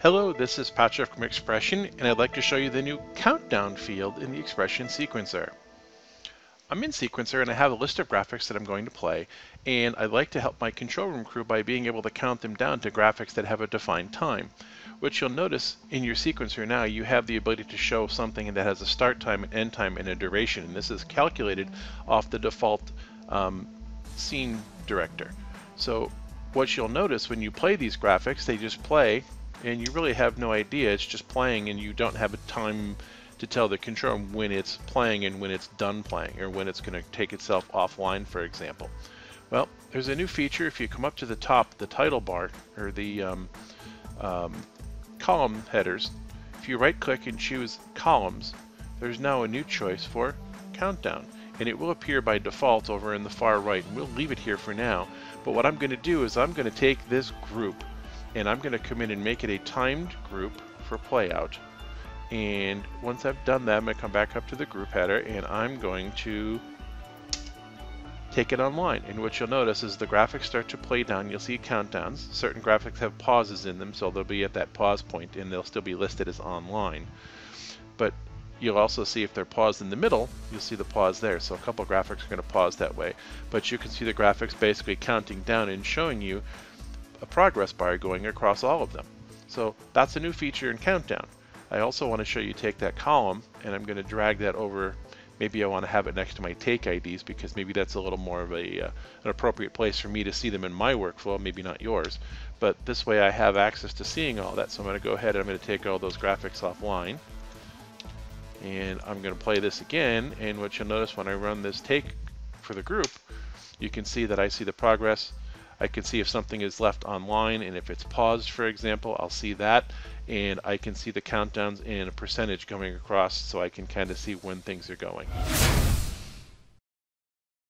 Hello, this is Patrick from XPression, and I'd like to show you the new countdown field in the XPression sequencer. I'm in Sequencer and I have a list of graphics that I'm going to play, and I'd like to help my control room crew by being able to count them down to graphics that have a defined time. which you'll notice in your sequencer now, you have the ability to show something that has a start time, an end time, and a duration, and this is calculated off the default um, scene director. So what you'll notice when you play these graphics, they just play and you really have no idea. It's just playing, and you don't have a time to tell the control when it's playing and when it's done playing, or when it's going to take itself offline, for example. Well, there's a new feature. If you come up to the top, the title bar, or the um, um, column headers, if you right-click and choose Columns, there's now a new choice for Countdown. And it will appear by default over in the far right, and we'll leave it here for now. But what I'm going to do is I'm going to take this group and I'm going to come in and make it a timed group for playout. And once I've done that, I'm going to come back up to the group header and I'm going to take it online. And what you'll notice is the graphics start to play down. You'll see countdowns. Certain graphics have pauses in them, so they'll be at that pause point and they'll still be listed as online. But you'll also see if they're paused in the middle, you'll see the pause there. So a couple graphics are going to pause that way. But you can see the graphics basically counting down and showing you a progress bar going across all of them. So that's a new feature in Countdown. I also want to show you take that column and I'm going to drag that over. Maybe I want to have it next to my take IDs because maybe that's a little more of a uh, an appropriate place for me to see them in my workflow, maybe not yours. But this way I have access to seeing all that. So I'm going to go ahead and I'm going to take all those graphics offline. And I'm going to play this again. And what you'll notice when I run this take for the group, you can see that I see the progress I can see if something is left online and if it's paused, for example, I'll see that. And I can see the countdowns and a percentage coming across so I can kind of see when things are going.